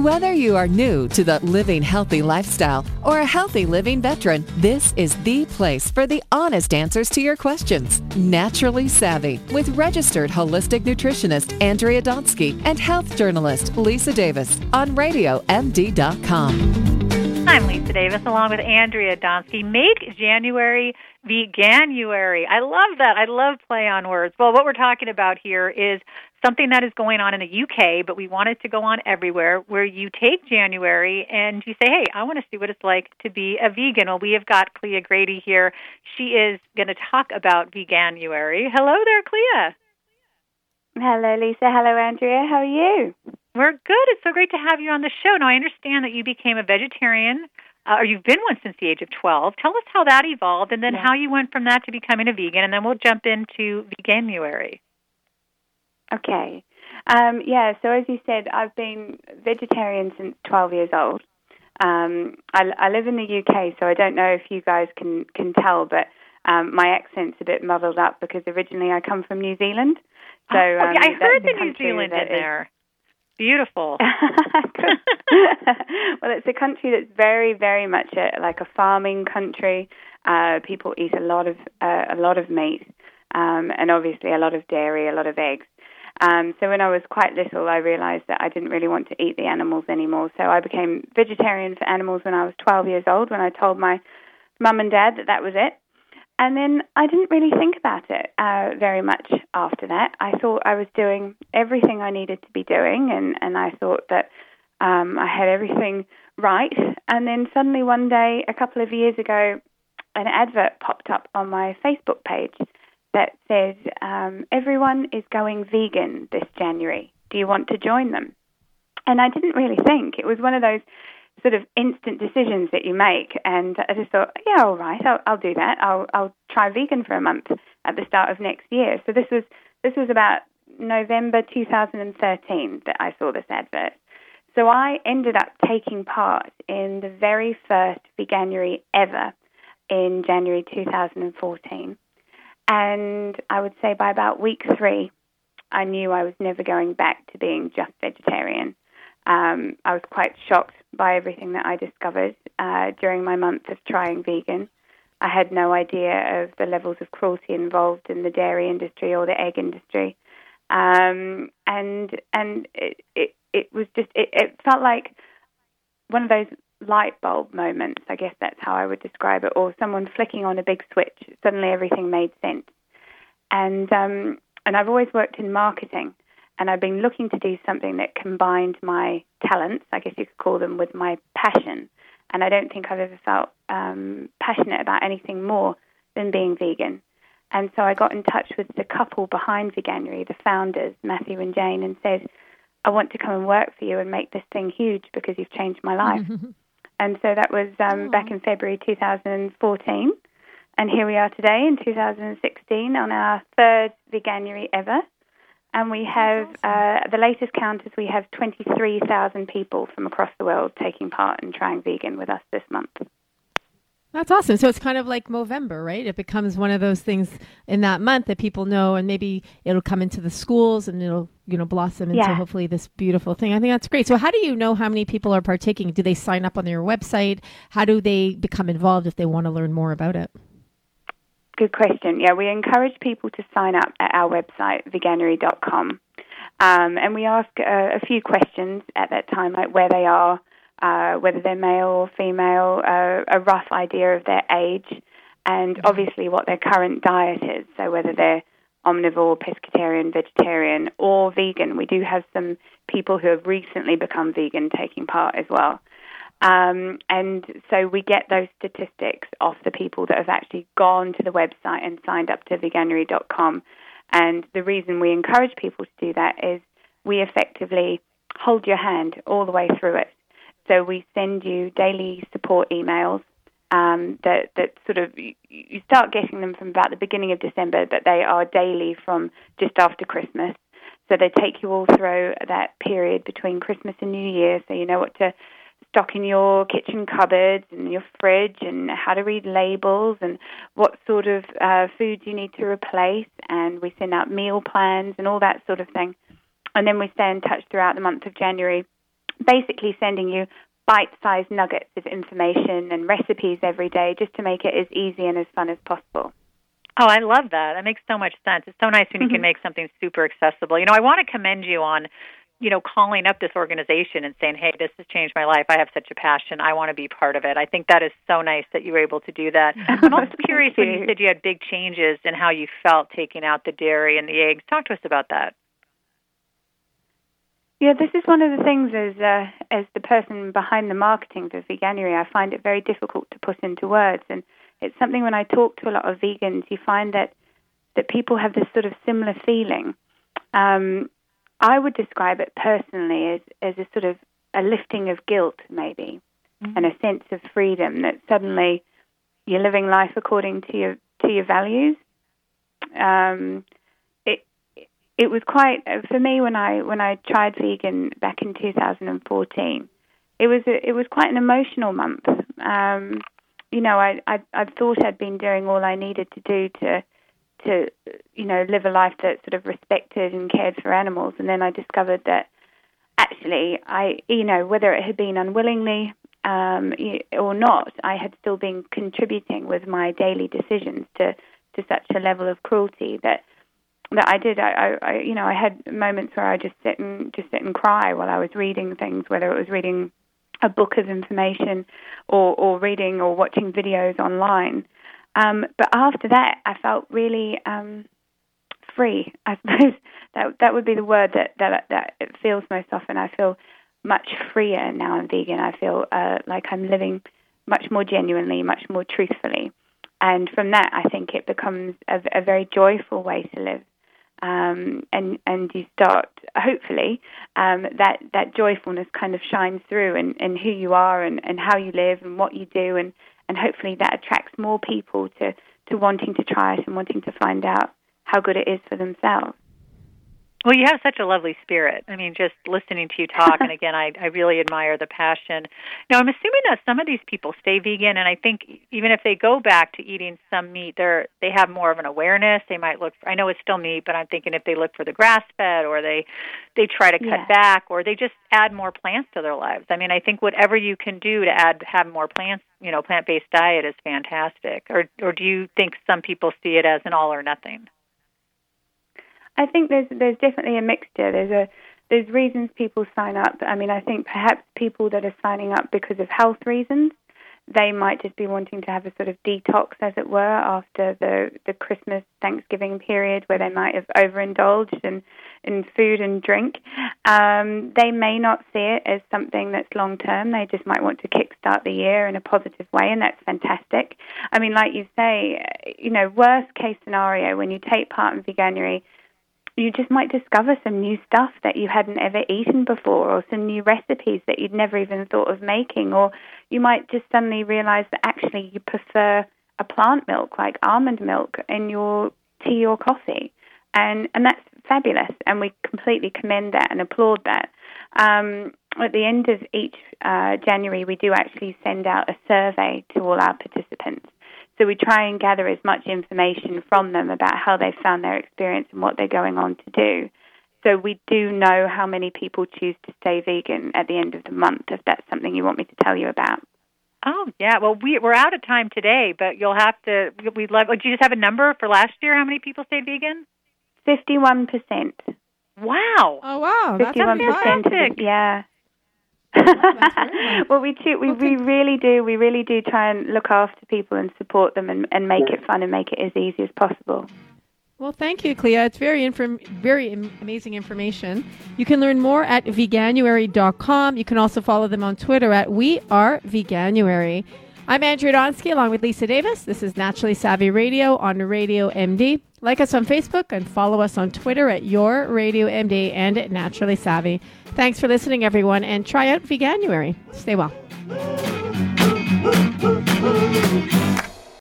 Whether you are new to the living healthy lifestyle or a healthy living veteran, this is the place for the honest answers to your questions. Naturally Savvy with registered holistic nutritionist Andrea Donsky and health journalist Lisa Davis on RadioMD.com. I'm Lisa Davis along with Andrea Donsky. Make January Veganuary. I love that. I love play on words. Well, what we're talking about here is something that is going on in the UK, but we want it to go on everywhere, where you take January and you say, hey, I want to see what it's like to be a vegan. Well, we have got Clea Grady here. She is going to talk about Veganuary. Hello there, Clea. Hello, Lisa. Hello, Andrea. How are you? We're good. It's so great to have you on the show. Now, I understand that you became a vegetarian, uh, or you've been one since the age of 12. Tell us how that evolved, and then yeah. how you went from that to becoming a vegan, and then we'll jump into Veganuary. Okay. Um, yeah, so as you said, I've been vegetarian since 12 years old. Um, I, I live in the UK, so I don't know if you guys can, can tell, but um, my accent's a bit muddled up because originally I come from New Zealand. So oh, um, I heard the New Zealand in there. Beautiful. well, it's a country that's very, very much a, like a farming country. Uh, people eat a lot of uh, a lot of meat, um, and obviously a lot of dairy, a lot of eggs. Um, so when I was quite little, I realized that I didn't really want to eat the animals anymore. So I became vegetarian for animals when I was 12 years old, when I told my mum and dad that that was it. And then I didn't really think about it uh, very much after that. I thought I was doing everything I needed to be doing, and, and I thought that um, I had everything right. And then suddenly one day, a couple of years ago, an advert popped up on my Facebook page that said, um, Everyone is going vegan this January. Do you want to join them? And I didn't really think. It was one of those sort of instant decisions that you make. And I just thought, yeah, all right, I'll, I'll do that. I'll, I'll try vegan for a month at the start of next year. So this was this was about November 2013 that I saw this advert. So I ended up taking part in the very first Veganuary ever in January 2014. And I would say by about week three, I knew I was never going back to being just vegetarian. Um, I was quite shocked by everything that I discovered uh, during my month of trying vegan. I had no idea of the levels of cruelty involved in the dairy industry or the egg industry, um, and and it, it it was just it, it felt like one of those light bulb moments. I guess that's how I would describe it, or someone flicking on a big switch. Suddenly everything made sense. And um, and I've always worked in marketing, and I've been looking to do something that combined my talents, I guess you could call them, with my passion. And I don't think I've ever felt um, passionate about anything more than being vegan. And so I got in touch with the couple behind Veganuary, the founders, Matthew and Jane, and said, I want to come and work for you and make this thing huge because you've changed my life. And so that was um, back in February 2014. And here we are today in 2016 on our third Veganuary ever. And we have, awesome. uh, the latest count is we have 23,000 people from across the world taking part in trying vegan with us this month. That's awesome. So it's kind of like Movember, right? It becomes one of those things in that month that people know, and maybe it'll come into the schools and it'll, you know, blossom into yeah. hopefully this beautiful thing. I think that's great. So how do you know how many people are partaking? Do they sign up on your website? How do they become involved if they want to learn more about it? Good question. Yeah, we encourage people to sign up at our website, veganuary.com. Um, and we ask uh, a few questions at that time, like where they are, uh, whether they're male or female, uh, a rough idea of their age, and mm-hmm. obviously what their current diet is. So whether they're omnivore, pescatarian, vegetarian, or vegan. We do have some people who have recently become vegan taking part as well. Um, and so we get those statistics off the people that have actually gone to the website and signed up to veganuary.com. And the reason we encourage people to do that is we effectively hold your hand all the way through it. So we send you daily support emails um, that that sort of you start getting them from about the beginning of December, but they are daily from just after Christmas. So they take you all through that period between Christmas and New Year, so you know what to stock in your kitchen cupboards and your fridge, and how to read labels, and what sort of uh, foods you need to replace. And we send out meal plans and all that sort of thing. And then we stay in touch throughout the month of January basically sending you bite-sized nuggets of information and recipes every day just to make it as easy and as fun as possible. Oh, I love that. That makes so much sense. It's so nice when you can mm-hmm. make something super accessible. You know, I want to commend you on you know, calling up this organization and saying, "Hey, this has changed my life. I have such a passion. I want to be part of it." I think that is so nice that you were able to do that. I'm also curious when you said you had big changes in how you felt taking out the dairy and the eggs. Talk to us about that. Yeah, this is one of the things as uh, as the person behind the marketing for Veganuary, I find it very difficult to put into words, and it's something when I talk to a lot of vegans, you find that that people have this sort of similar feeling. Um, I would describe it personally as, as a sort of a lifting of guilt, maybe, mm-hmm. and a sense of freedom that suddenly you're living life according to your to your values. Um, it was quite for me when I when I tried vegan back in 2014. It was a, it was quite an emotional month. Um, you know, I, I I thought I'd been doing all I needed to do to to you know live a life that sort of respected and cared for animals and then I discovered that actually I you know whether it had been unwillingly um, or not I had still been contributing with my daily decisions to to such a level of cruelty that that I did I, I, you know I had moments where I just sit and just sit and cry while I was reading things whether it was reading a book of information or or reading or watching videos online um, but after that, I felt really um, free. I suppose that that would be the word that that that it feels most often. I feel much freer now I'm vegan. I feel uh, like I'm living much more genuinely, much more truthfully, and from that, I think it becomes a, a very joyful way to live. Um, and and you start hopefully um, that that joyfulness kind of shines through and, and who you are and, and how you live and what you do and and hopefully that attracts more people to, to wanting to try it and wanting to find out how good it is for themselves. Well, you have such a lovely spirit. I mean, just listening to you talk, and again, I, I really admire the passion. Now, I'm assuming that some of these people stay vegan, and I think even if they go back to eating some meat, they're they have more of an awareness. They might look. For, I know it's still meat, but I'm thinking if they look for the grass fed, or they they try to cut yeah. back, or they just add more plants to their lives. I mean, I think whatever you can do to add have more plants, you know, plant based diet is fantastic. Or or do you think some people see it as an all or nothing? I think there's there's definitely a mixture. There's a there's reasons people sign up. I mean, I think perhaps people that are signing up because of health reasons, they might just be wanting to have a sort of detox, as it were, after the the Christmas Thanksgiving period where they might have overindulged in in food and drink. Um, they may not see it as something that's long term. They just might want to kickstart the year in a positive way, and that's fantastic. I mean, like you say, you know, worst case scenario when you take part in Veganuary you just might discover some new stuff that you hadn't ever eaten before, or some new recipes that you'd never even thought of making, or you might just suddenly realize that actually you prefer a plant milk like almond milk in your tea or coffee, and and that's fabulous, and we completely commend that and applaud that. Um, at the end of each uh, January, we do actually send out a survey to all our participants so we try and gather as much information from them about how they found their experience and what they're going on to do. So we do know how many people choose to stay vegan at the end of the month, if that's something you want me to tell you about. Oh yeah, well we we're out of time today, but you'll have to. We'd love. Oh, do you just have a number for last year? How many people stayed vegan? Fifty-one percent. Wow. Oh wow, fifty-one percent. Yeah, well, we do. We, we really do. We really do try and look after people and support them and, and make it fun and make it as easy as possible. Well, thank you, Clea. It's very inform- very amazing information. You can learn more at veganuary.com. You can also follow them on Twitter at We Are Veganuary. I'm Andrea Donsky along with Lisa Davis. This is Naturally Savvy Radio on Radio MD. Like us on Facebook and follow us on Twitter at Your Radio MD and at Naturally Savvy. Thanks for listening, everyone, and try out Veganuary. Stay well.